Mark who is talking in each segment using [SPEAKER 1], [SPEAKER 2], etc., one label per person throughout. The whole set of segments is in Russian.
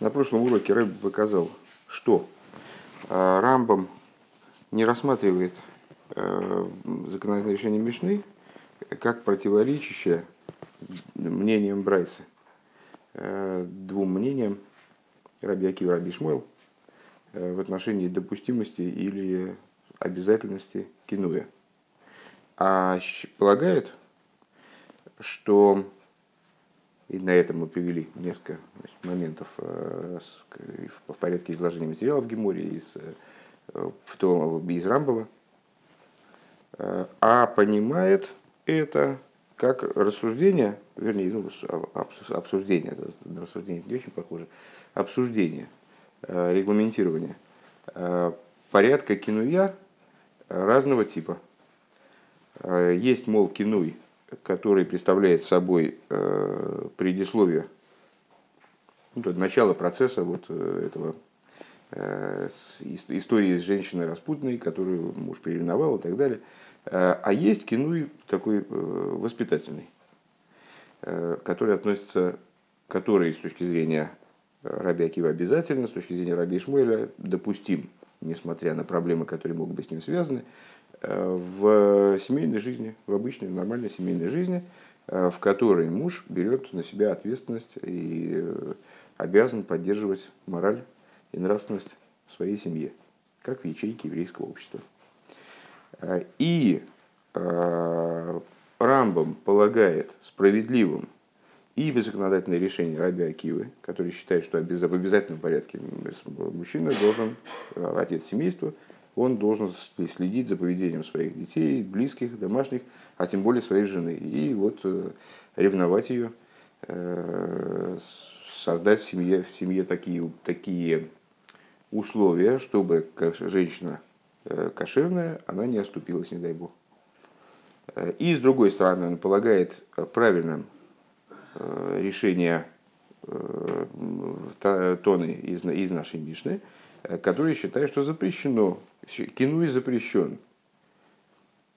[SPEAKER 1] На прошлом уроке Рэб показал, что э, Рамбам не рассматривает э, законодательное решение Мишны как противоречащее мнением Брайса, э, двум мнениям Раби и Раби Шмуэл в отношении допустимости или обязательности кинуя. А полагает, что и на этом мы привели несколько значит, моментов э, в порядке изложения материалов в Геморе из, э, в том, из Рамбова. Э, а понимает это как рассуждение, вернее, ну, обсуждение, рассуждение не очень похоже, обсуждение, регламентирование порядка кинуя разного типа. Есть, мол, кинуй – который представляет собой э, предисловие, ну, начало процесса вот э, этого э, истории с женщиной распутной, которую муж переименовал и так далее. А есть кинуй такой воспитательный, который относится, который с точки зрения Раби Акива обязательно, с точки зрения Раби Ишмуэля допустим, несмотря на проблемы, которые могут быть с ним связаны, в семейной жизни, в обычной нормальной семейной жизни, э, в которой муж берет на себя ответственность и э, обязан поддерживать мораль и нравственность в своей семье, как в ячейке еврейского общества. Э, и Рамбам полагает справедливым и законодательное решение Раби Акивы, который считает, что в обязательном порядке мужчина должен, отец семейства, он должен следить за поведением своих детей, близких, домашних, а тем более своей жены. И вот э, ревновать ее, э, создать в семье, в семье такие, такие условия, чтобы женщина э, кошерная, она не оступилась, не дай бог. И с другой стороны, он полагает правильным решение тоны из, из нашей Мишны, который считает, что запрещено Кинуй запрещен.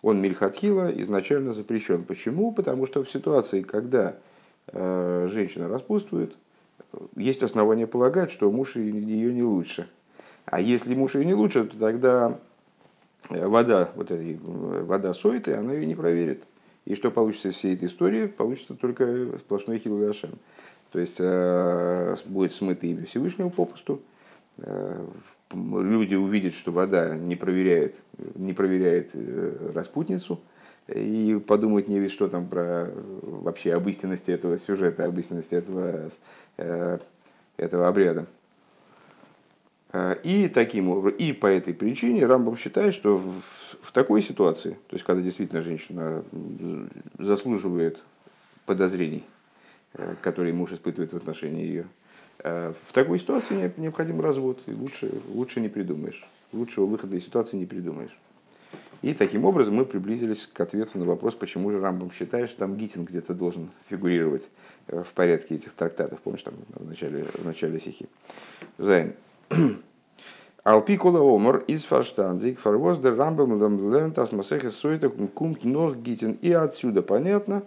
[SPEAKER 1] Он мильхатхила изначально запрещен. Почему? Потому что в ситуации, когда э, женщина распутствует, есть основания полагать, что муж ее не лучше. А если муж ее не лучше, то тогда вода, вот этой, вода сойты, она ее не проверит. И что получится из всей этой истории? Получится только сплошной хилгашем. То есть э, будет смыто имя Всевышнего попусту, э, люди увидят, что вода не проверяет, не проверяет э, распутницу, и подумают не что там про вообще об истинности этого сюжета, об истинности этого, э, этого обряда. Э, и таким образом, и по этой причине Рамбов считает, что в, в такой ситуации, то есть когда действительно женщина заслуживает подозрений, которые муж испытывает в отношении ее, Э, в такой ситуации необходим развод, и лучше, лучше не придумаешь. Лучшего выхода из ситуации не придумаешь. И таким образом мы приблизились к ответу на вопрос, почему же Рамбам считает, что там Гитин где-то должен фигурировать э, в порядке этих трактатов. Помнишь, там в начале, в начале стихи. Зайн. Алпикула омор из фарштанзик фарвоздер Рамбам лернт асмасехе суета кумт ног Гитин. И отсюда понятно,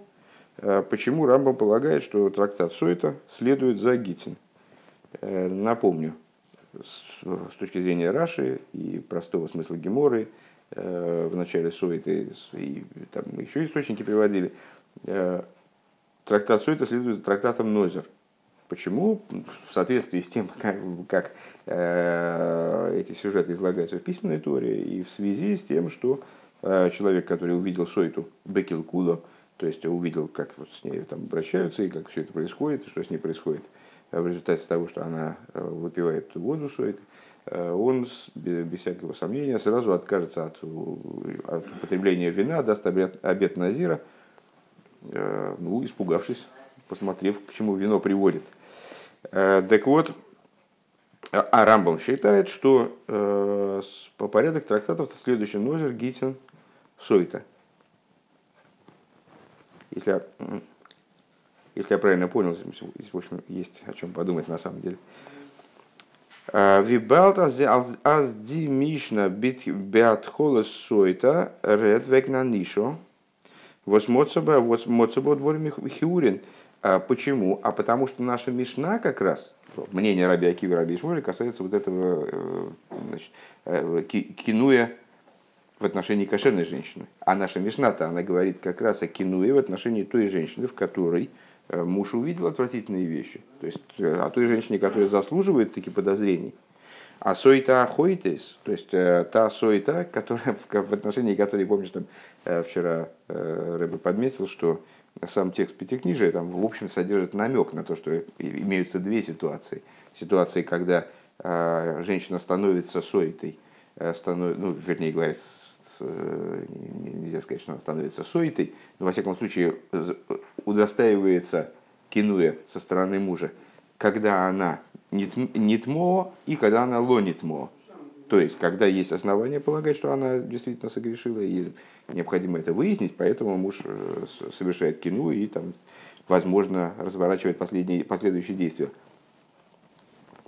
[SPEAKER 1] э, почему Рамбам полагает, что трактат Суета следует за Гитин. Э, напомню, с точки зрения Раши и простого смысла Геморы, э, в начале Суэты, и там еще источники приводили, э, трактат Суэта следует трактатом Нозер. Почему? В соответствии с тем, как, как э, эти сюжеты излагаются в письменной торе, и в связи с тем, что э, человек, который увидел Сойту Бекилкуло, то есть увидел, как вот с ней там обращаются, и как все это происходит, и что с ней происходит – Э, в результате того, что она э, выпивает воду сует, э, он без всякого сомнения сразу откажется от, от употребления вина, даст обед, обед Назира, ну, испугавшись, посмотрев, к чему вино приводит. Так вот, а Рамбам считает, что по порядок трактатов следующий Нозер, Гитин, Сойта. Если если я правильно понял, здесь, в общем, есть о чем подумать на самом деле. А, Вибалт аз ди мишна бит бят холос сойта ред век на нишо. Вот моцаба дворим хиурин. А почему? А потому что наша Мишна как раз, мнение Раби Акива и Раби Ишмоля касается вот этого э, значит, э, кинуя в отношении кошерной женщины. А наша Мишна-то, она говорит как раз о кинуе в отношении той женщины, в которой муж увидел отвратительные вещи. То есть о той женщине, которая заслуживает таких подозрений. А сойта ахоитес, то есть та сойта, которая, в отношении которой, помнишь, там вчера Рэбе подметил, что сам текст Пятикнижия там, в общем, содержит намек на то, что имеются две ситуации. Ситуации, когда э, женщина становится соитой, э, станов... ну, вернее говоря, нельзя сказать, что она становится соитой, но, во всяком случае, удостаивается кинуя со стороны мужа, когда она нитмо и когда она лонитмо. То есть, когда есть основания полагать, что она действительно согрешила, и необходимо это выяснить, поэтому муж э, совершает кину и, там, возможно, разворачивает последние, последующие действия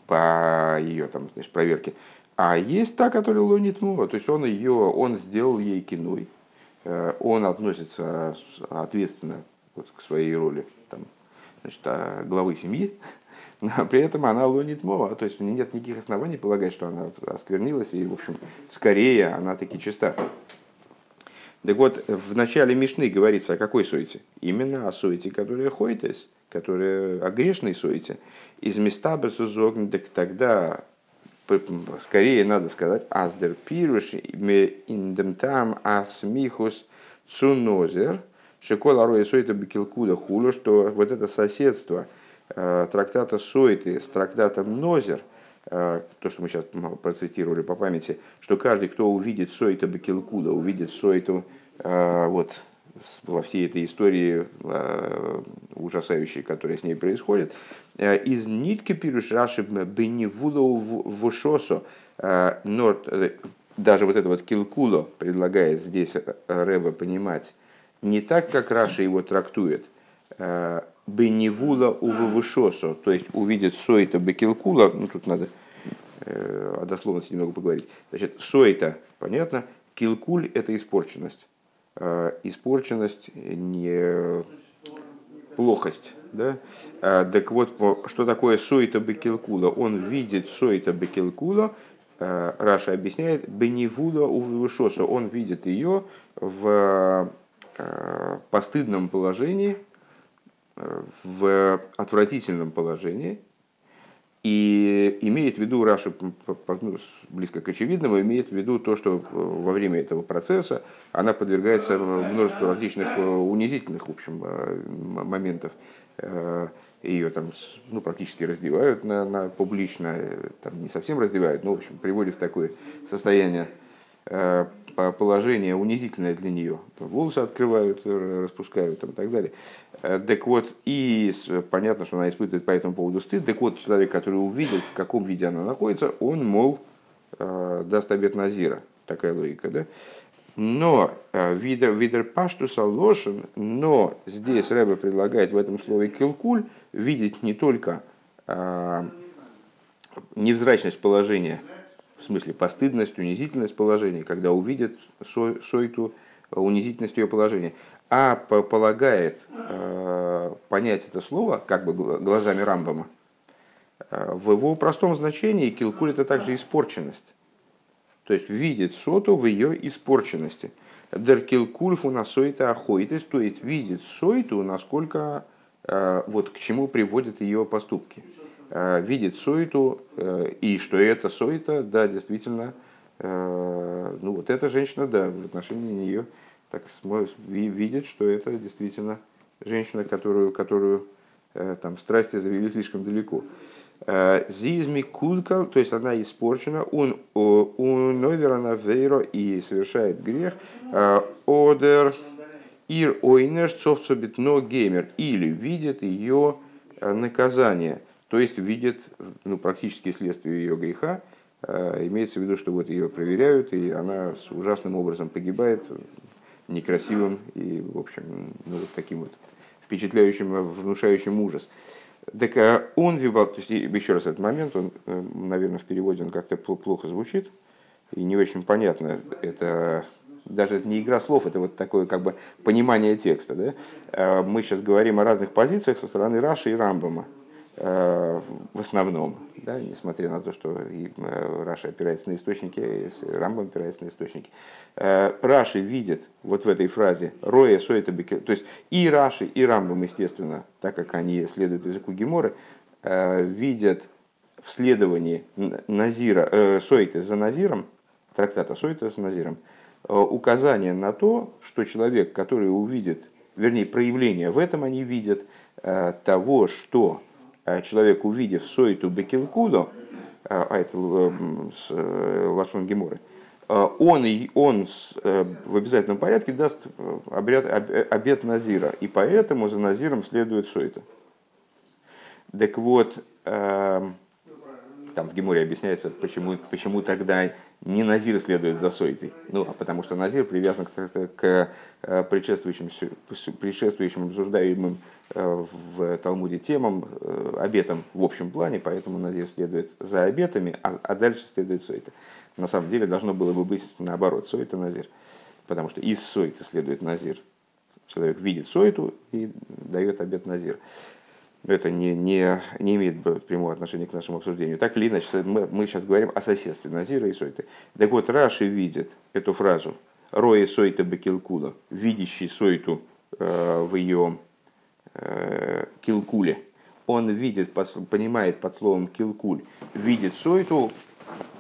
[SPEAKER 1] по ее там, значит, проверке. А есть та, которая лонит му, то есть он ее, он сделал ей кинуй, э, он относится ответственно вот, к своей роли там, значит, а, главы семьи, но при этом она лонит мова, то есть нет никаких оснований полагать, что она осквернилась, и, в общем, скорее она таки чиста. Так вот, в начале Мишны говорится о какой суете? Именно о суете, которая хойтес, которая о грешной суете. Из места безузогн, так тогда скорее надо сказать аздер пируш индемтам асмихус цунозер шикола роя суета бекилкуда хулю, что вот это соседство – Э, трактата Сойты с трактатом Нозер, э, то, что мы сейчас процитировали по памяти, что каждый, кто увидит Сойта Бакилкуда, увидит Сойту э, вот, во всей этой истории ужасающей, которая с ней происходит, из нитки пируш Раши Беневуло Вушосо, но даже вот это вот килкуло предлагает здесь Рэба понимать не так, как Раши его трактует, בניוולה ובבושתה, то есть увидит סוטה בקלקולה, ну тут надо э, о дословности немного поговорить. Значит, סוטה, понятно, קלקול это испорченность. Э, испорченность, не плохость. Да? А, так вот, что такое סוטה בקלקולה? Он видит סוטה בקלקולה, э, Раши объясняет, בניוולה ובבושתה, он видит ее в э, постыдном положении, в отвратительном положении и имеет в виду, Раша ну, близко к очевидному, имеет в виду то, что во время этого процесса она подвергается множеству различных э, унизительных в общем, э, моментов. Э, Ее там ну, практически раздевают на, на публично, там не совсем раздевают, но в общем, приводят в такое состояние положение унизительное для нее. Волосы открывают, распускают и так далее. Э, так вот, и понятно, что она испытывает по этому поводу стыд. Так вот, человек, который увидел, в каком виде она находится, он, мол, э, даст обет Назира. Такая логика, да? Но э, видер, видер паштуса лошен, но здесь Рэбе предлагает в этом слове килкуль видеть не только невзрачность положения, в смысле постыдность, унизительность положения, когда увидит сойту, унизительность ее положения, а полагает э, понять это слово как бы глазами Рамбама, э, в его простом значении килкуль это также испорченность. То есть видит соту в ее испорченности. Дер килкульфу на сойта ахойтес, то есть видит сойту, насколько э, вот к чему приводят ее поступки. Видит сойту, и что это сойта, да, действительно, ну вот эта женщина, да, в отношении нее так видят, что это действительно женщина, которую, которую э, там, страсти завели слишком далеко. Э, Зизми кулкал, то есть она испорчена, он уноверана вейро и совершает грех. Э, одер ир ойнеш цовцобит но геймер, или видит ее наказание, то есть видит ну, практически следствие ее греха, имеется в виду, что вот ее проверяют, и она с ужасным образом погибает, некрасивым и, в общем, ну, вот таким вот впечатляющим, внушающим ужас. Так а он вивал, то есть еще раз этот момент, он, э, наверное, в переводе он как-то плохо звучит, и не очень понятно, это даже это не игра слов, это вот такое как бы понимание текста. Да? Э, мы сейчас говорим о разных позициях со стороны Раши и Рамбама э, в основном, да, несмотря на то, что и э, Раша опирается на источники, и Рамбам опирается на источники. Раши видит вот в этой фразе «роя соэта бекел», то есть и Раши, и Рамбам, естественно, так как они следуют языку Геморы, видят в следовании Назира, э, Сойты за Назиром, трактата Сойта за Назиром, э, указание на то, что человек, который увидит, вернее, проявление в этом они видят, э, того, что э, человек, увидев Сойту Бекилкудо, э, а это э, э, Лашон Геморы, э, он, он э, в обязательном порядке даст обряд, обед Назира, и поэтому за Назиром следует Сойта. Так вот, там в Геморе объясняется, почему, почему тогда не Назир следует за Сойтой. Ну, а потому что Назир привязан к, к э, предшествующим, предшествующим обсуждаемым э, в Талмуде темам, э, обетам в общем плане, поэтому Назир следует за обетами, а, а дальше следует Сойта. На самом деле должно было бы быть наоборот, Сойта Назир. Потому что из Сойты следует Назир. Человек видит Сойту и дает обет Назир это не, не, не имеет прямого отношения к нашему обсуждению. Так или иначе, мы, мы сейчас говорим о соседстве Назира и Сойты. Так вот, Раши видит эту фразу «Роя Сойта Бекилкула», видящий Сойту э, в ее э, килкуле. Он видит, понимает под словом килкуль, видит Сойту,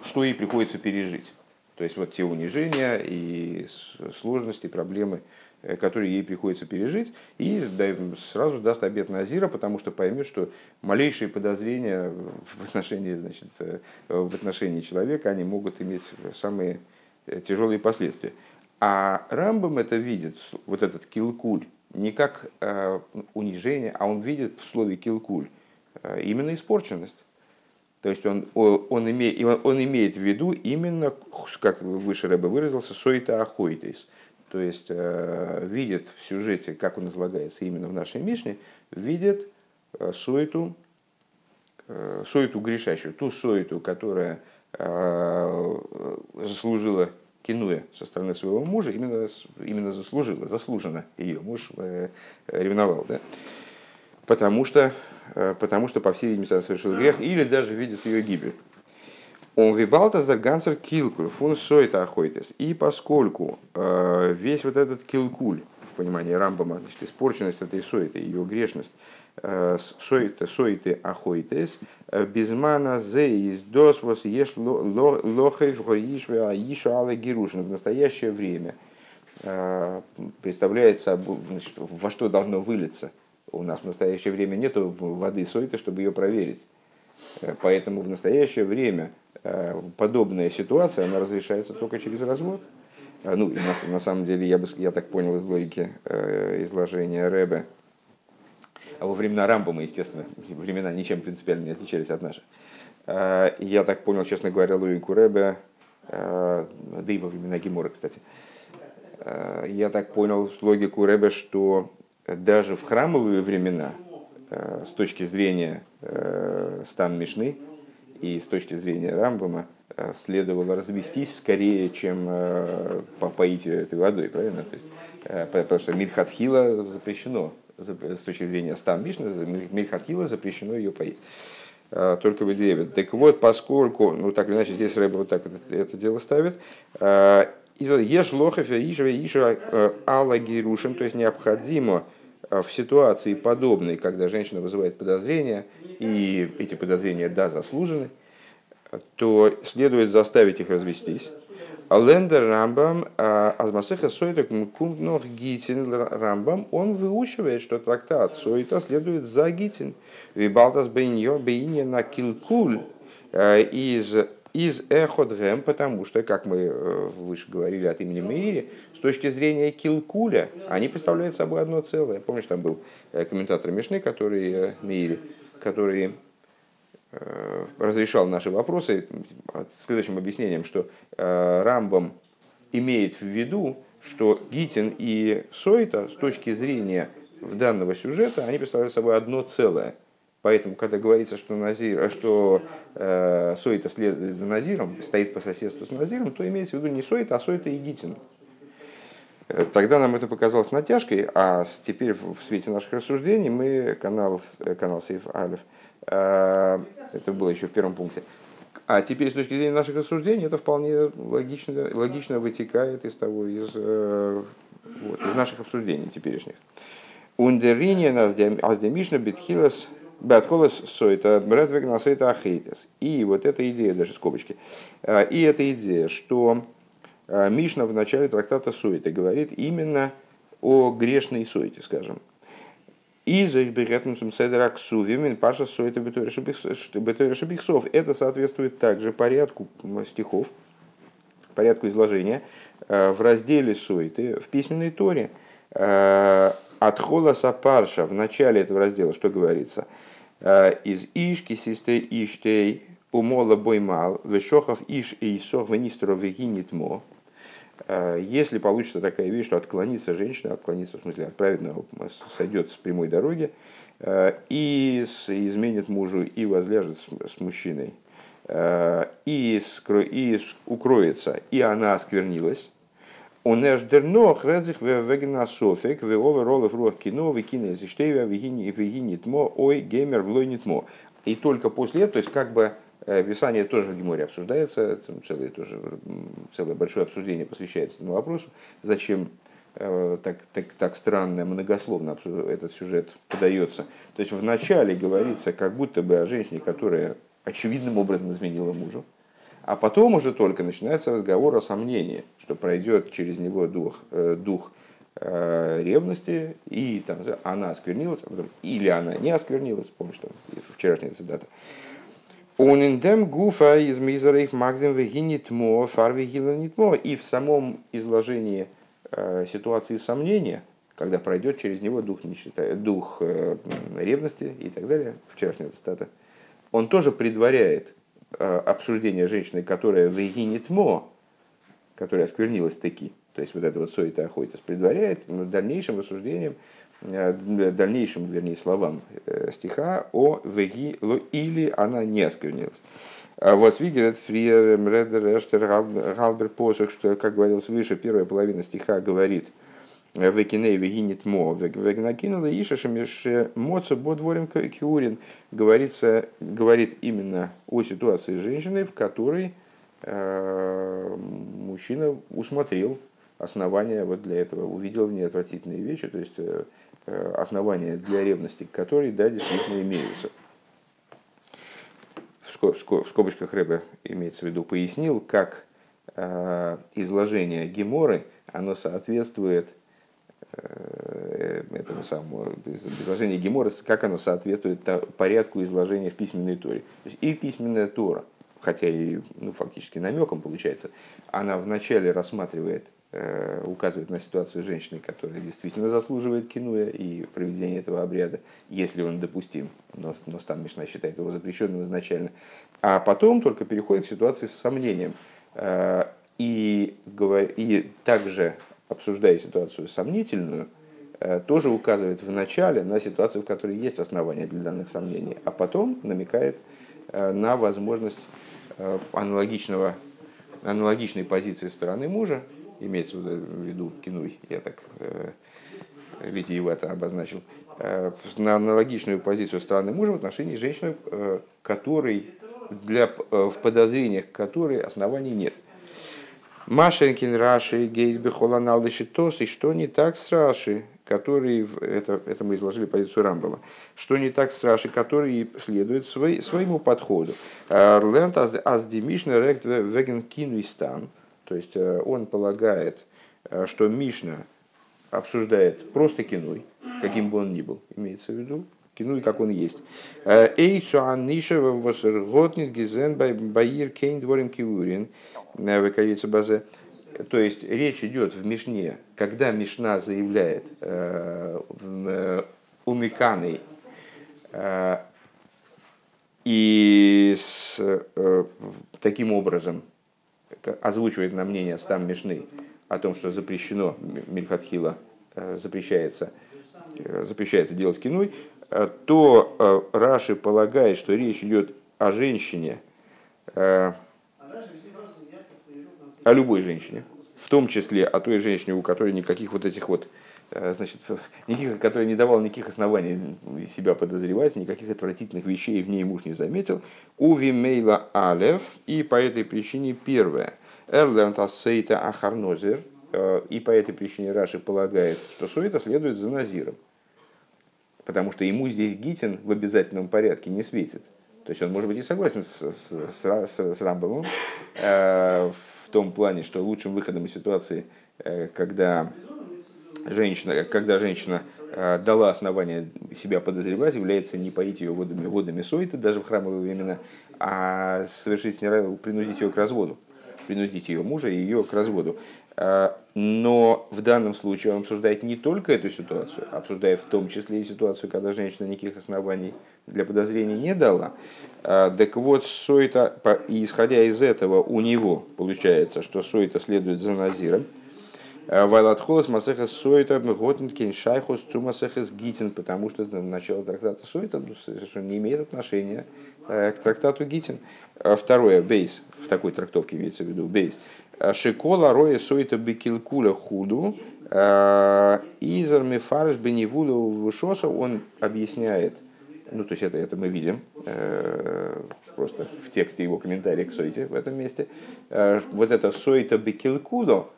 [SPEAKER 1] что ей приходится пережить. То есть вот те унижения и сложности, проблемы, Э, который ей приходится пережить, и сразу даст обед Назира, потому что поймет, что малейшие подозрения в отношении, значит, э, в отношении человека, они могут иметь самые э, тяжелые последствия. А Рамбам это видит, вот этот килкуль, не как унижение, а он видит в слове килкуль именно испорченность. То есть он, он, имеет, он имеет в виду именно, как выше Рэбе выразился, сойта ахойтейс – то есть э, видит в сюжете, как он излагается именно в нашей Мишне, видит э, суету, э, суету грешащую, ту суету, которая заслужила кинуя со стороны своего мужа, именно, именно заслужила, заслуженно ее муж ревновал, да? потому, что, потому что, по всей видимости, она совершила грех, или даже видит ее гибель. Он вибалта за гансер килкуль, фун сойта охойтес. И поскольку э, весь вот этот килкуль, в понимании Рамбама, значит, испорченность этой сойты, ее грешность, э, сойты, сойты охойтес, э, безмана зе из досвос еш лохев гоишве аишу але герушин. В настоящее время э, представляет значит, во что должно вылиться. У нас в настоящее время нет воды сойты, чтобы ее проверить. Э, поэтому в настоящее время Э, подобная ситуация, она разрешается только через развод. Э, ну, на, на самом деле, я, бы, я так понял из логики изложения Рэбе, а во времена Рамбома, естественно, времена ничем принципиально не отличались от наших. Я так понял, честно говоря, логику Рэбе, да и во времена Гемора, кстати. Я так понял логику Рэбе, что даже в храмовые времена, э, с точки зрения э, стан Мишны, и с точки зрения Рамбама э, следовало развестись скорее, чем попоить этой водой, правильно? То есть, потому что Мирхатхила запрещено с точки зрения стан Мишны, Мирхатхила запрещено ее поить. Только в Девит. Так вот, поскольку, ну так или иначе, здесь Рэба вот так это, это дело ставит, Ешь лохов, Ишва, Иша, Алла Герушин, то есть необходимо в ситуации подобной, когда женщина вызывает подозрения, и эти подозрения, да, заслужены, то следует заставить их развестись. Лендер Рамбам, а, Азмасеха Сойдак Мкумнох Гитин Рамбам, он выучивает, что трактат Сойта следует за Гитин. Вибалтас Бейньо Бейне на Килкуль а, из из Эходгем, потому что, как мы э, выше говорили от имени Меири, с точки зрения Килкуля, они представляют собой одно целое. Помнишь, там был э, комментатор Мишны, который э, Меири, который э, разрешал наши вопросы следующим объяснением, что Рамбам имеет в виду, что Гитин и Сойта с точки зрения в данного сюжета, они представляют собой одно целое. Поэтому, когда говорится, что, Назир, что э, Сойта следует за Назиром, стоит по соседству с Назиром, то имеется в виду не Сойта, а Сойта и Гитин. Тогда нам это показалось натяжкой, а теперь в свете наших рассуждений мы канал, канал Сейф Алиф, это было еще в первом пункте, а теперь, с точки зрения наших рассуждений, это вполне логично, логично вытекает из того, из, вот, из наших обсуждений теперешних. Ундерине нас аздемишна битхилас Бетхолос сойта бредвек на сойта ахейтес. И вот эта идея, даже скобочки, и эта идея, что Мишна в начале трактата Сойта говорит именно о грешной Сойте, скажем. И за их седрак сувимин паша Сойта бетойрешабихсов. Это соответствует также порядку стихов, порядку изложения а, в разделе Сойты в письменной Торе. От холоса парша в начале этого раздела, что говорится – Э, из Ишки систей Иштей умола боймал, вешохов Иш и Исох венистро вегинит мо. Э, если получится такая вещь, что отклонится женщина, отклонится, в смысле, от праведного, сойдет с прямой дороги, э, и изменит мужу, и возляжет с мужчиной, и, скро, и укроется, и она осквернилась, он эш дернох редзих вегена софик, в оверолов руах кино, викина из иштевия, вигинит мо, ой, геймер влойнит мо. И только после этого, то есть как бы Писание тоже в Геморе обсуждается, целое, тоже, целое большое обсуждение посвящается этому вопросу, зачем так, так, так странно, многословно этот сюжет подается. То есть вначале говорится как будто бы о женщине, которая очевидным образом изменила мужу, а потом уже только начинается разговор о сомнении, что пройдет через него дух, э, дух э, ревности, и там, она осквернилась, а или она не осквернилась, помнишь, там, вчерашняя цитата. Он индем гуфа из мизерих максим вегинит мо, фар вегинит мо. И в самом изложении э, ситуации сомнения, когда пройдет через него дух, нечита, дух э, ревности и так далее, вчерашняя цитата, он тоже предваряет Э, обсуждение женщины, которая вегинит мо, которая осквернилась таки, то есть вот это вот соита охотис, предваряет дальнейшим рассуждением, э, дальнейшим, вернее, словам э, стиха о веги или она не осквернилась. А вот Вигерет, Фриер, Мредер, Эштер, Галбер, Посох, что, как говорилось выше, первая половина стиха говорит – Векиней вегинит мо, вегнакинула ишашемиш моцо бодворим киурин. Говорится, говорит именно о ситуации женщины, в которой э, мужчина усмотрел основания вот для этого, увидел в ней отвратительные вещи, то есть э, основания для ревности, которые, да, действительно имеются. В скобочках Рэбе имеется в виду, пояснил, как э, изложение Геморы, оно соответствует Э, этому самому изложения Гемора, как оно соответствует порядку изложения в письменной Торе. То есть и письменная Тора, хотя и ну, фактически намеком получается, она вначале рассматривает, э, указывает на ситуацию женщины, которая действительно заслуживает кинуя и проведения этого обряда, если он допустим, но, но там Мишна считает его запрещенным изначально, а потом только переходит к ситуации с сомнением. Э, и, и также обсуждая ситуацию сомнительную, э, тоже указывает в начале на ситуацию, в которой есть основания для данных сомнений, а потом намекает э, на возможность э, аналогичного, аналогичной позиции стороны мужа, имеется в виду Кинуй, я так ведь его это обозначил, на аналогичную позицию стороны мужа в отношении женщины, которой для, в подозрениях которой оснований нет – Машенкин Раши, Гейт Бехоланал Тос, и что не так с Раши, который, это, это мы изложили позицию Рамбова, что не так с Раши, который следует свой, своему подходу. Лернт аз демишна рект веген кинуистан, то есть э, он полагает, э, что Мишна обсуждает просто кинуй, каким бы он ни был, имеется в виду, кинуй, как он есть. Э, Эйцу анниша восерготнит гизен баир кейн дворим киурин, базе. То есть речь идет в Мишне, когда Мишна заявляет умиканой и с, таким образом озвучивает на мнение стам Мишны о том, что запрещено Мильхатхила, э, запрещается, э, запрещается делать кинуй, э, то Раши полагает, что речь идет о женщине, о любой женщине, в том числе о той женщине, у которой никаких вот этих вот значит, никаких, который не давал никаких оснований себя подозревать, никаких отвратительных вещей в ней муж не заметил. Уви мейла алев, и по этой причине первое. Эрлернт ассейта ахарнозер, э, и по этой причине Раши полагает, что суета следует за назиром. Потому что ему здесь гитин в обязательном порядке не светит. То есть он, может быть, и согласен с, с, с, с Рамбомом э, в том плане, что лучшим выходом из ситуации, э, когда женщина, когда женщина э, дала основание себя подозревать, является не поить ее водами, водами сойты, даже в храмовые времена, а совершить принудить ее к разводу, принудить ее мужа и ее к разводу. Э, но в данном случае он обсуждает не только эту ситуацию, а обсуждает в том числе и ситуацию, когда женщина никаких оснований для подозрений не дала. Э, так вот, Сойта, исходя из этого, у него получается, что Сойта следует за Назиром, Э, Вайлатхолос Масехас Готнкин Шайхус Цумасехас Гитин, потому что начало трактата ну, совершенно не имеет отношения э, к трактату Гитин. Э, второе, бейс, в такой трактовке имеется в виду, бейс. Шикола роя Сойта Бекилкуля Худу, Изер Мефарш Беневула Вышоса, он объясняет, ну то есть это, это мы видим, просто в тексте его комментария к Сойте в этом месте, вот это Сойта Бекилкуло, Э, э,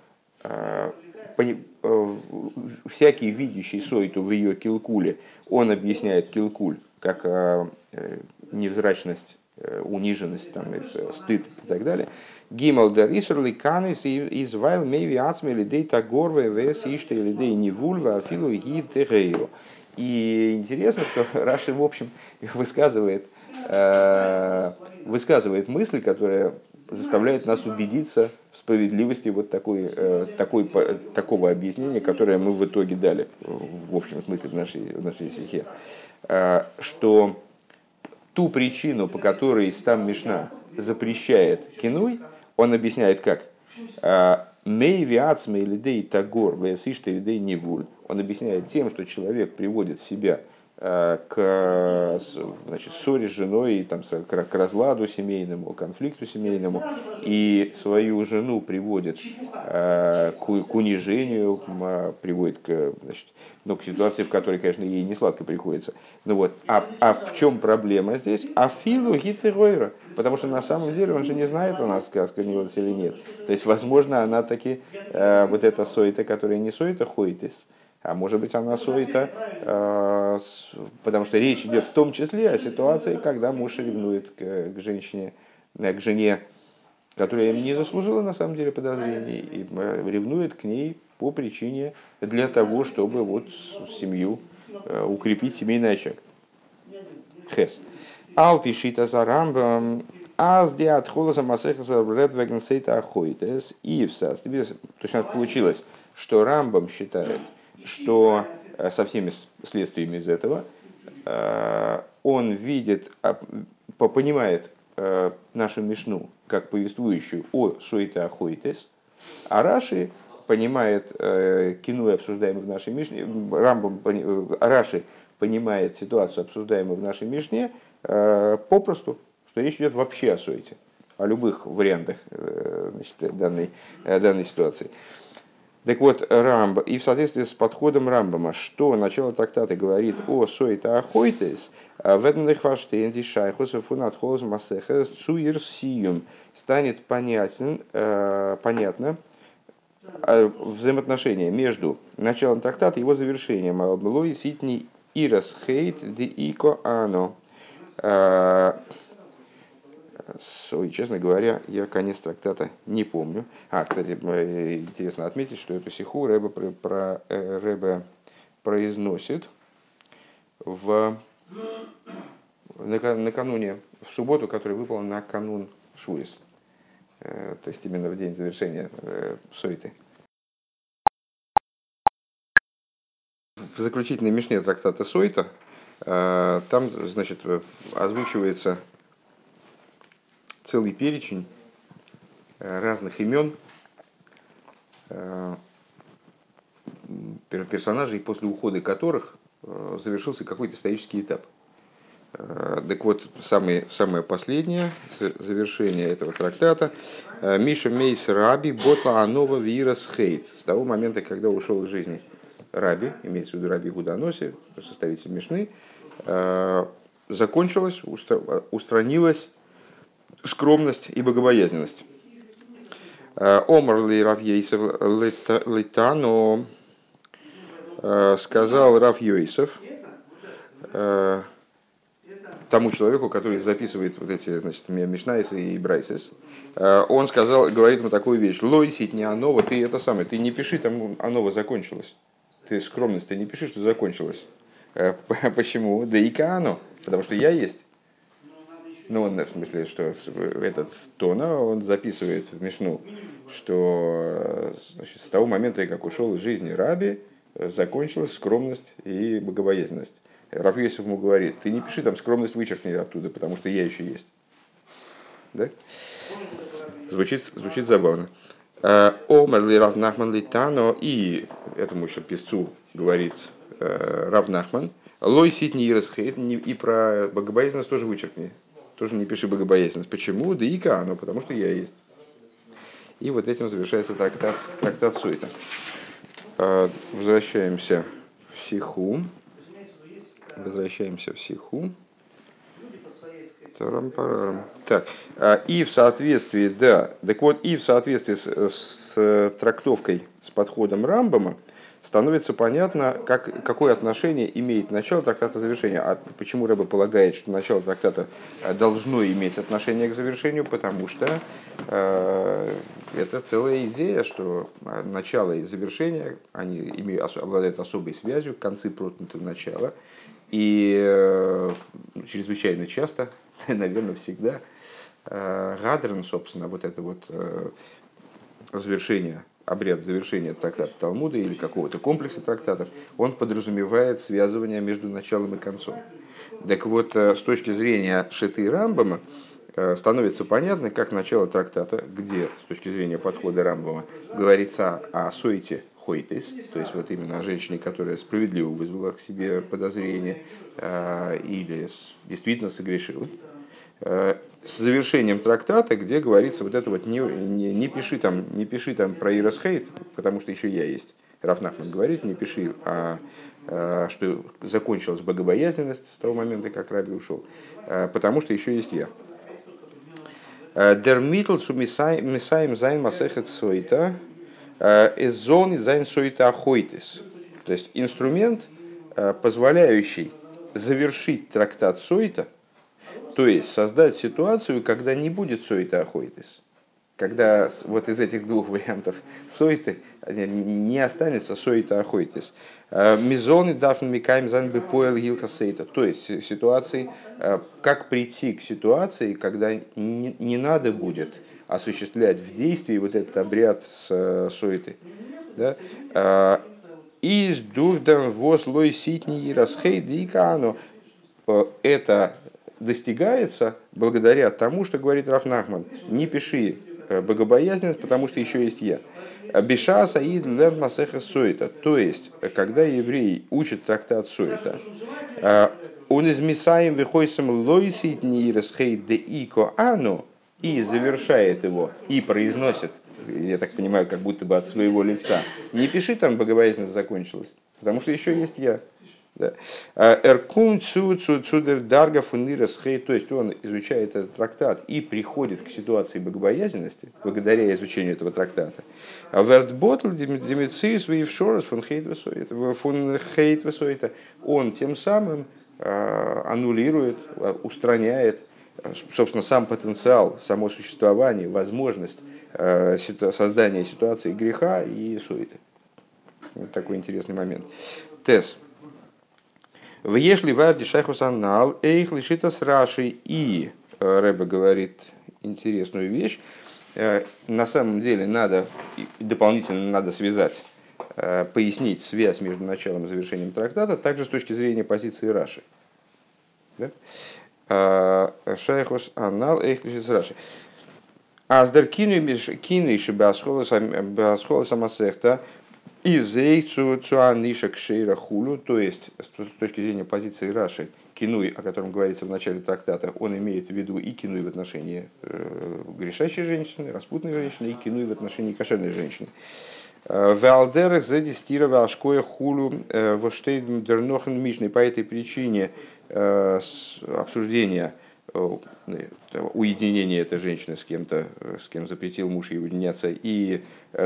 [SPEAKER 1] всякий видящий Сойту в ее килкуле, он объясняет килкуль как э, невзрачность, униженность, там, стыд и так далее. Гимал дарисер ликанис из вайл мейви ацме лидей тагорве вес иште лидей невульва афилу ги тегейру. И интересно, что Раши, в общем, высказывает, высказывает мысли, которые заставляет нас убедиться в справедливости вот такой, э, такой, такого объяснения, которое мы в итоге дали, в общем смысле, в нашей, в нашей стихе, э, что ту причину, по которой Стам Мишна запрещает кинуй, он объясняет как? Э, Мей виацме или тагор, весишта или невуль. Он объясняет тем, что человек приводит себя Э, к значит, ссоре с женой, там, к разладу семейному, конфликту семейному, и свою жену приводит э, к унижению, приводит к, значит, ну, к ситуации, в которой, конечно, ей не сладко приходится. Ну вот, а, а в чем проблема здесь? А филу гитеройра, потому что на самом деле он же не знает, она не или нет. То есть, возможно, она таки, э, вот эта сойта, которая не сойта, ходит из а может быть она сойта, э, потому что речь идет в том числе о ситуации, когда муж ревнует к, к женщине, э, к жене, которая не заслужила на самом деле подозрений, и э, ревнует к ней по причине для того, чтобы вот семью укрепить семейный очаг. Хес. Ал пишит за рамбам, аз диат холоза масехаса редвеген сейта ахойтес. И в То есть получилось, что рамбам считает, что э, со всеми следствиями из этого э, он видит, а, понимает э, нашу Мишну как повествующую о Суэте Ахойтес, а Раши понимает кино, обсуждаемое в нашей Мишне, Рамбам, Раши понимает ситуацию, обсуждаемую в нашей Мишне, попросту, что речь идет вообще о Суэте, о любых вариантах значит, данной, данной ситуации. Так вот, Рамба, и в соответствии с подходом Рамбама, что начало трактата говорит о сойта ахойтес, а в этом дехваштейн дишайхус фунат холос масеха суирсиюм станет понятен, э, понятно э, взаимоотношение между началом трактата и его завершением. Алблой ситни ирас хейт де ико ано. Э, Ой, честно говоря, я конец трактата не помню. А, кстати, интересно отметить, что эту сиху Рэбе, про, про, э, Рэбе произносит в, накануне, в субботу, которая выпала на канун Швуис. Э, то есть именно в день завершения э, Сойты. В заключительной мишне трактата Сойта там, значит, озвучивается целый перечень э, разных имен э, персонажей, после ухода которых э, завершился какой-то исторический этап. Так вот, самое, самое последнее завершение этого трактата. Миша Мейс Раби Ботла Анова Вирас Хейт. С того момента, когда ушел из жизни Раби, имеется в виду Раби Гуданоси, составитель Мишны, закончилась, устранилась скромность и богобоязненность. Омар ли Рав Ейсов Литано сказал Рав Йойсов, тому человеку, который записывает вот эти, значит, Мишнайсы и Брайсис, э, он сказал, говорит ему такую вещь, лойсить не Анова, ты это самое, ты не пиши, там Анова закончилась. Ты скромность, ты не пиши, что закончилась. Э, почему? Да и Каано, потому что я есть. Ну, он, в смысле, что этот Тона, он записывает в Мишну, что значит, с того момента, как ушел из жизни Раби, закончилась скромность и богобоязненность. Рафьесов ему говорит, ты не пиши там скромность вычеркни оттуда, потому что я еще есть. Да? Звучит, звучит забавно. Э, Омер ли Рав Нахман Литано, и этому еще писцу говорит э, Рав Нахман, Лой сит не и про богобоязненность тоже вычеркни. Тоже не пиши богобоязненность. Почему? Да и ка, ну потому что я есть. И вот этим завершается трактат, трактат Суйта. Э, возвращаемся в Сиху. Возвращаемся в Сиху. Так, а, и в соответствии, да, так вот, и в соответствии с, с трактовкой, с подходом Рамбама, становится понятно, как, какое отношение имеет начало трактата завершения. А почему Рэба полагает, что начало трактата э, должно иметь отношение к завершению? Потому что э, это целая идея, что э, начало и завершение, они имеют, обладают особой связью, концы проткнуты в начало. И э, чрезвычайно часто, наверное, всегда, э, Гадрен, собственно, вот это вот э, завершение обряд завершения трактата Талмуда или какого-то комплекса трактатов, он подразумевает связывание между началом и концом. Так вот, э, с точки зрения Шиты и Рамбама, э, становится понятно, как начало трактата, где с точки зрения подхода Рамбама говорится о суете хойтес, то есть вот именно о женщине, которая справедливо вызвала к себе подозрение э, или действительно согрешила, с завершением трактата, где говорится вот это вот не, не, не пиши там, не пиши там про Ирасхейт, потому что еще я есть. Рафнахман говорит, не пиши, а, а что закончилась богобоязненность с того момента, как Раби ушел, а, потому что еще есть я. Дермитл су мисаем зайн масехет сойта, эзон зайн сойта ахойтис. То есть инструмент, позволяющий завершить трактат сойта – то есть создать ситуацию, когда не будет сойта ахойтис. Когда вот из этих двух вариантов сойты не останется сойта ахойтис. Э, Мизоны дафн микаем занбы поэл гилха сейта. То есть ситуации, э, как прийти к ситуации, когда не, надо будет осуществлять в действии вот этот обряд с э, сойты. Да? Из духдам воз лой ситни и расхейд и Это достигается благодаря тому, что говорит Рафнахман. Не пиши э, богобоязненность, потому что еще есть я. Биша Саид Лерн Масеха Суэта. То есть, когда еврей учит трактат Суэта, э, он из Мисаем выходим лойсит ниресхейд де ико ану, и завершает его, и произносит, я так понимаю, как будто бы от своего лица. Не пиши там богобоязненность закончилась, потому что еще есть я. Эркун цу цу цудер дарга фунирас хей, то есть он изучает этот трактат и приходит к ситуации богобоязненности благодаря изучению этого трактата. А Вертботл демициус вейвшорас фун хейт хейт он тем самым а, аннулирует, а, устраняет, собственно, сам потенциал, само существование, возможность создания ситуации греха и суеты. Вот такой интересный момент. Тес. В ешли варди шайхусанал, эйх лишита с Рашей. И э, Рэбе говорит интересную вещь. Э, на самом деле надо, дополнительно надо связать, э, пояснить связь между началом и завершением трактата, также с точки зрения позиции Раши. Шайхус анал эйх лишит с Рашей. Аздер кину и шибасхола самасехта из эйцу цуаниша кшейра хулу, то есть с точки зрения позиции Раши, кинуй, о котором говорится в начале трактата, он имеет в виду и кинуй в отношении э, грешащей женщины, распутной женщины, и кинуй в отношении кошерной женщины. Э, Валдер задистировал шкоя хулу э, воштейдм дернохен мишной. По этой причине э, уединения этой женщины с кем-то, с кем запретил муж ей уединяться, и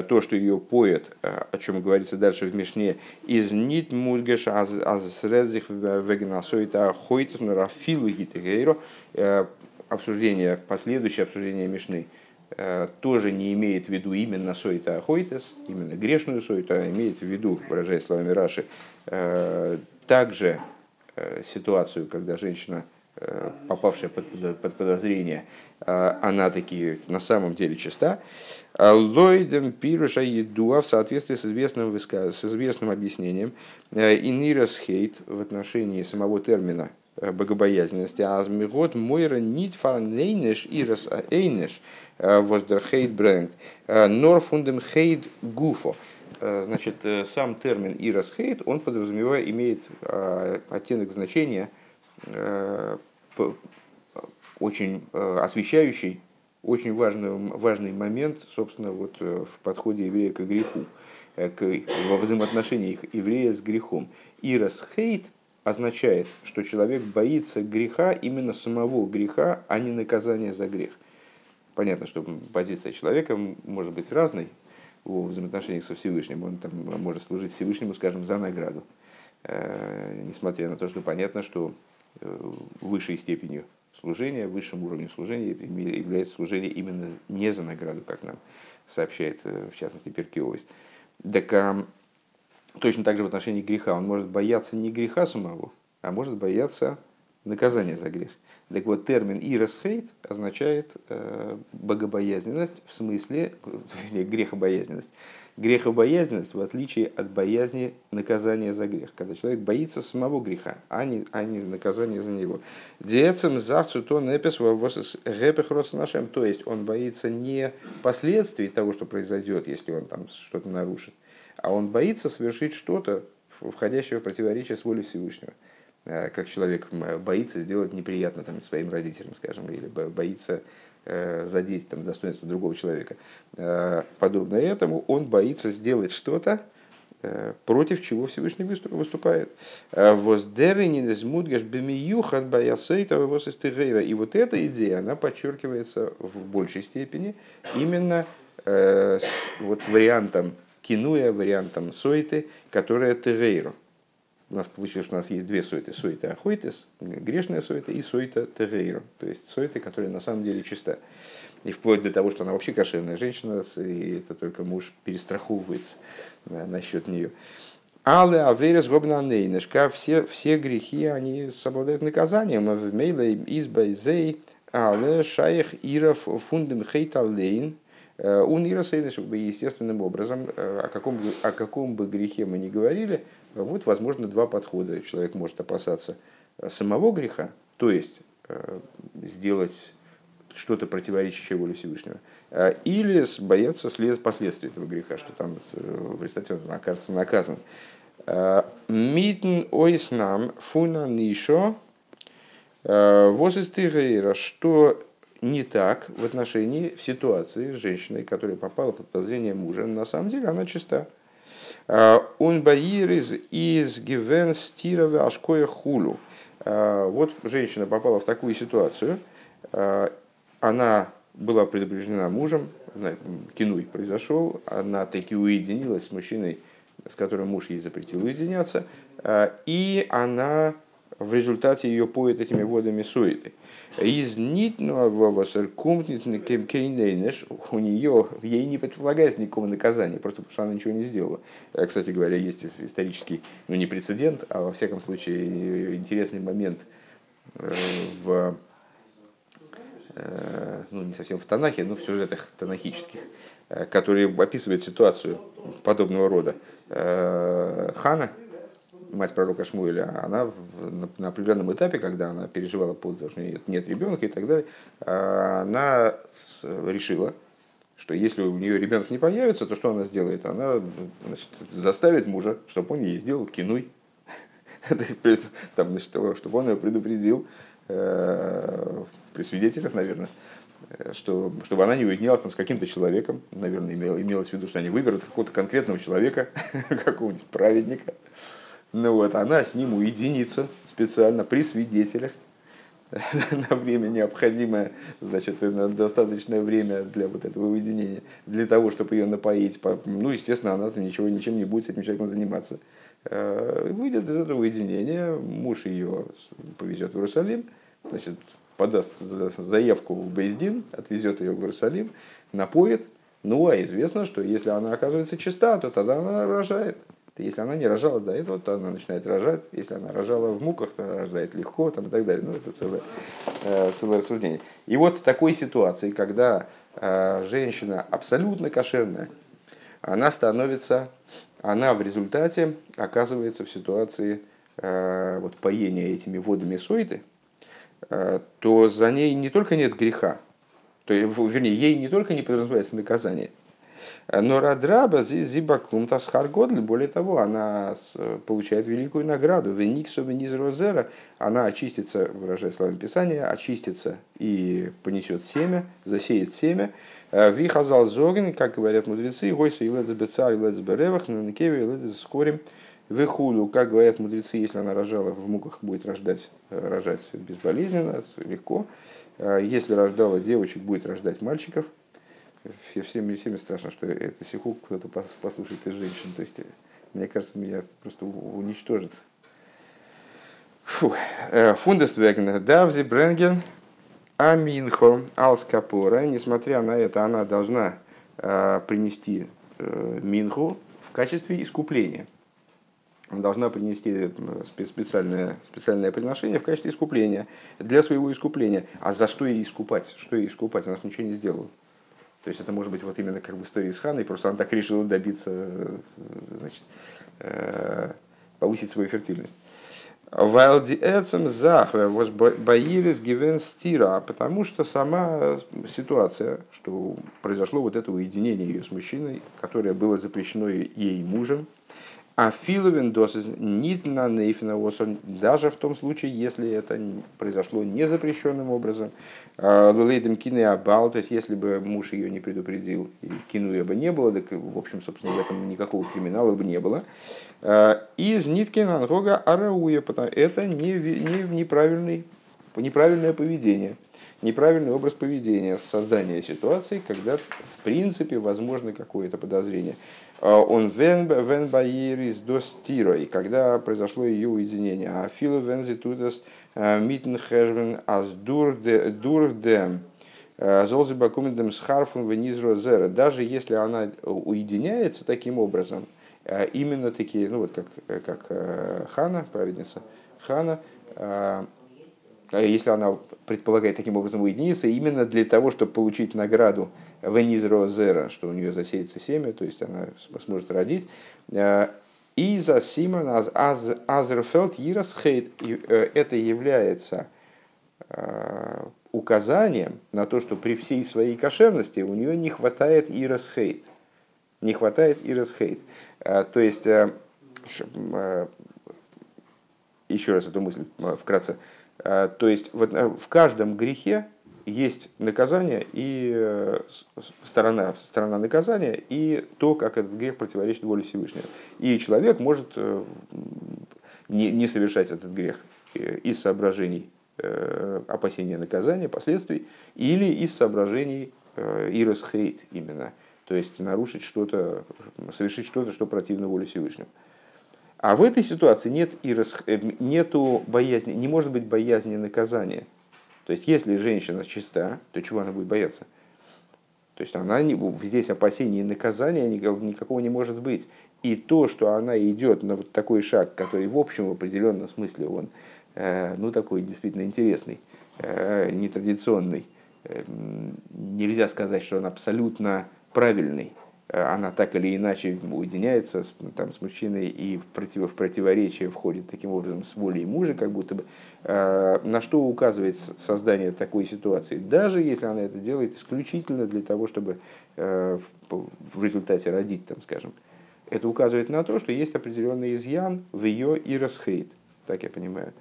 [SPEAKER 1] то, что ее поет, о чем говорится дальше в Мишне, из нит мудгеш аз редзих вегнасойта хойтес нарафилу гитегейро, обсуждение, последующее обсуждение Мишны, тоже не имеет в виду именно сойта ахойтес, именно грешную сойта, а имеет в виду, выражаясь словами Раши, также ситуацию, когда женщина Э, попавшая под, под подозрение, э, она таки на самом деле чиста. Лойдем пируша едуа в соответствии с известным, с известным объяснением э, инирас хейт в отношении самого термина богобоязненности. Азмигот мойра нит фарнейнеш ирас эйнеш воздер хейт брэнгт нор фундем хейт гуфо. Значит, сам термин ирас хейт, он подразумевает, имеет оттенок значения – Э, очень э, освещающий очень важный, важный момент, собственно, вот э, в подходе еврея к греху, к, во взаимоотношениях еврея с грехом. Ирас хейт означает, что человек боится греха, именно самого греха, а не наказания за грех. Понятно, что позиция человека может быть разной в взаимоотношениях со Всевышним. Он там может служить Всевышнему, скажем, за награду. Несмотря на то, что понятно, что Э, высшей степенью служения, высшим уровнем служения является служение именно не за награду, как нам сообщает, э, в частности, Перкиовость. Так а, точно так же в отношении греха. Он может бояться не греха самого, а может бояться наказания за грех. Так вот, термин «иросхейт» означает э, богобоязненность, в смысле, грехобоязненность, грехобоязненность в отличие от боязни наказания за грех, когда человек боится самого греха, а не, а не наказания за него. Децем захцу то непес нашим, то есть он боится не последствий того, что произойдет, если он там что-то нарушит, а он боится совершить что-то, входящего в противоречие с волей Всевышнего как человек боится сделать неприятно там, своим родителям, скажем, или боится Э, задеть там, достоинство другого человека. Э, подобно этому он боится сделать что-то, э, против чего Всевышний выступает. И вот эта идея, она подчеркивается в большей степени именно вот вариантом кинуя, вариантом сойты, которая тегейру у нас получилось, что у нас есть две сойты. Сойта ахойтес, грешная сойта, и сойта тегейру. То есть сойта, которая на самом деле чиста. И вплоть до того, что она вообще кошерная женщина, и это только муж перестраховывается насчет нее. Але аверес гобнанейнешка, все, все грехи, они обладают наказанием. В мейле избайзей, але шаях иров фундем хейталейн, он иросейнеш, естественным образом, э, о каком, о каком бы грехе мы ни говорили, вот, возможно, два подхода. Человек может опасаться самого греха, то есть э, сделать что-то противоречащее воле Всевышнего, э, или бояться последствий этого греха, что там в результате он окажется наказан. Митн ойснам фуна нишо что не так в отношении в ситуации с женщиной, которая попала под подозрение мужа. На самом деле она чиста. Он баир из, из гивен стирове ашкоя хулу. Вот женщина попала в такую ситуацию. Она была предупреждена мужем, кинуй произошел, она таки уединилась с мужчиной, с которым муж ей запретил уединяться, и она в результате ее поет этими водами суеты. Из кейнейнеш у нее, ей не предполагается никакого наказания, просто потому что она ничего не сделала. Э, кстати говоря, есть исторический, ну не прецедент, а во всяком случае интересный момент э, в э, ну, не совсем в Танахе, но в сюжетах танахических, которые описывают ситуацию подобного рода. Хана, мать пророка Шмуэля, она на, определенном этапе, когда она переживала по что нет ребенка и так далее, она решила, что если у нее ребенок не появится, то что она сделает? Она значит, заставит мужа, чтобы он ей сделал кинуй. Там, значит, чтобы он ее предупредил э, при свидетелях, наверное, что, чтобы она не уединялась там, с каким-то человеком, наверное, имел, имелось в виду, что они выберут какого-то конкретного человека, какого-нибудь праведника. Ну вот, она с ним уединится специально при свидетелях, на время необходимое, значит, на достаточное время для вот этого уединения, для того, чтобы ее напоить. Ну, естественно, она ничего, ничем не будет с этим человеком заниматься. Э, выйдет из этого уединения, муж ее повезет в Иерусалим, значит, подаст заявку в Бейздин, отвезет ее в Иерусалим, напоит. Ну, а известно, что если она оказывается чиста, то тогда она рожает. Если она не рожала до этого, то она начинает рожать. Если она рожала в муках, то она рождает легко там, и так далее. Ну, это целое, э, целое рассуждение. И вот в такой ситуации, когда э, женщина абсолютно кошерная, она становится, она в результате оказывается в ситуации э, вот, поения этими водами сойты, то за ней не только нет греха, то, вернее, ей не только не подразумевается наказание – но Радраба зибакум тасхаргодль, более того, она получает великую награду. Вениксу вениз розера, она очистится, выражая словами Писания, очистится и понесет семя, засеет семя. Э, Вихазал зоген, как говорят мудрецы, гойса и ледзбецар и ледзберевах, на некеве и ледзскорим. Выхуду, как говорят мудрецы, если она рожала в муках, будет рождать, э, рожать безболезненно, легко. Э, если рождала девочек, будет рождать мальчиков всем, всем страшно, что это сиху кто-то послушает из женщин. То есть, мне кажется, меня просто уничтожит. Э, Фундествеген Давзи Бренген Аминхо Алскапора. Несмотря на это, она должна э, принести э, Минху в качестве искупления. Она должна принести специальное, специальное приношение в качестве искупления, для своего искупления. А за что ей искупать? Что ей искупать? Она же ничего не сделала. То есть это может быть вот именно как в истории с Ханой, просто она так решила добиться, э, значит, э, повысить свою фертильность. Вайлди Эцем Захве Баирис Гивен Стира, потому что сама ситуация, что произошло вот это уединение ее с мужчиной, которое было запрещено ей мужем, а филовин досыз нит на нейфина даже в том случае, если это произошло незапрещенным образом, а, лулейдем кине абал, то есть если бы муж ее не предупредил и кинуя бы не было, так в общем, собственно, в этом никакого криминала бы не было. А, из ниткин ангога арауя, это не, не, неправильный, неправильное поведение неправильный образ поведения, создание ситуации, когда в принципе возможно какое-то подозрение. А, он вен вен баирис достира, и когда произошло ее уединение, а филу вен зитудас а, митн хэжбен аз дурдем, а, золзи бакумендем схарфун венизро зера, даже если она уединяется таким образом, именно такие, ну вот как, как Хана, праведница Хана, если она предполагает таким образом уединиться, именно для того, чтобы получить награду Венизро Зера, что у нее засеется семя, то есть она сможет родить. Э, и за Симон Азерфелд Ирасхейт, э, это является э, указанием на то, что при всей своей кошерности у нее не хватает Ирасхейт. Не хватает Ирасхейт. То есть, еще раз эту мысль вкратце. То есть, в каждом грехе есть наказание и э, сторона, сторона наказания и то, как этот грех противоречит воле Всевышнего. И человек может э, не, не совершать этот грех э, из соображений опасения наказания, последствий, или из соображений иросхейт именно, то есть нарушить что-то, совершить что-то, что противно воле Всевышнего. А в этой ситуации нет ирос, нету боязни, не может быть боязни наказания – то есть, если женщина чиста, то чего она будет бояться? То есть, она не, здесь опасения и наказания никакого не может быть. И то, что она идет на вот такой шаг, который в общем в определенном смысле он э, ну, такой действительно интересный, э, нетрадиционный, э, нельзя сказать, что он абсолютно правильный, она так или иначе уединяется с, там, с мужчиной и в, против, в противоречие входит таким образом с волей мужа, как будто бы. На что указывает создание такой ситуации? Даже если она это делает исключительно для того, чтобы в результате родить, там, скажем, это указывает на то, что есть определенный изъян в ее иросхейт, так я понимаю,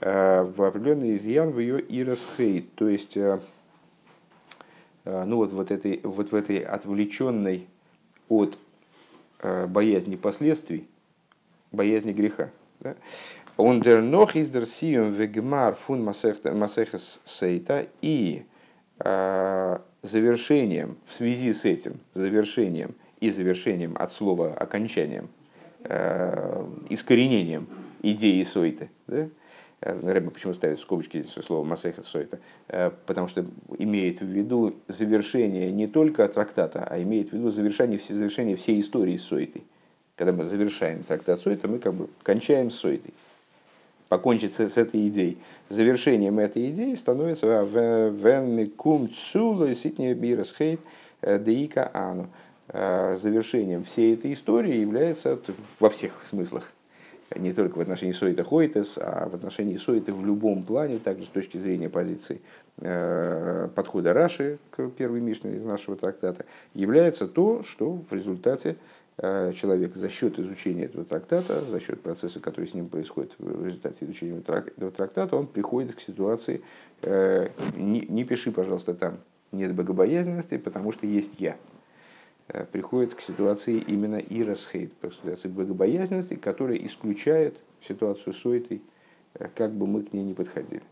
[SPEAKER 1] в определенный изъян в ее иросхейт, то есть ну вот, вот, этой, вот в этой отвлеченной от э, боязни последствий, боязни греха. Он дер нох из дер сиум вегмар фун масехес сейта и э, завершением, в связи с этим завершением и завершением от слова окончанием, э, искоренением идеи сойты, да? Рэба почему ставит в скобочки здесь слово Масеха Сойта? Потому что имеет в виду завершение не только трактата, а имеет в виду завершение, завершение всей истории с Сойтой. Когда мы завершаем трактат Сойта, мы как бы кончаем с Сойтой. С, этой идеей. Завершением этой идеи становится «Вен микум цуло ситне бирасхейт деика ану». Завершением всей этой истории является во всех смыслах не только в отношении Сойта Хойтес, а в отношении Сойта в любом плане, также с точки зрения позиции э, подхода Раши к первой Мишне из нашего трактата, является то, что в результате э, человек за счет изучения этого трактата, за счет процесса, который с ним происходит в результате изучения этого трактата, он приходит к ситуации э, «не, не пиши, пожалуйста, там нет богобоязненности, потому что есть я». Э, приходит к ситуации именно ирасхейт, к ситуации богобоязненности, которая исключает ситуацию сойтой, э, как бы мы к ней не подходили.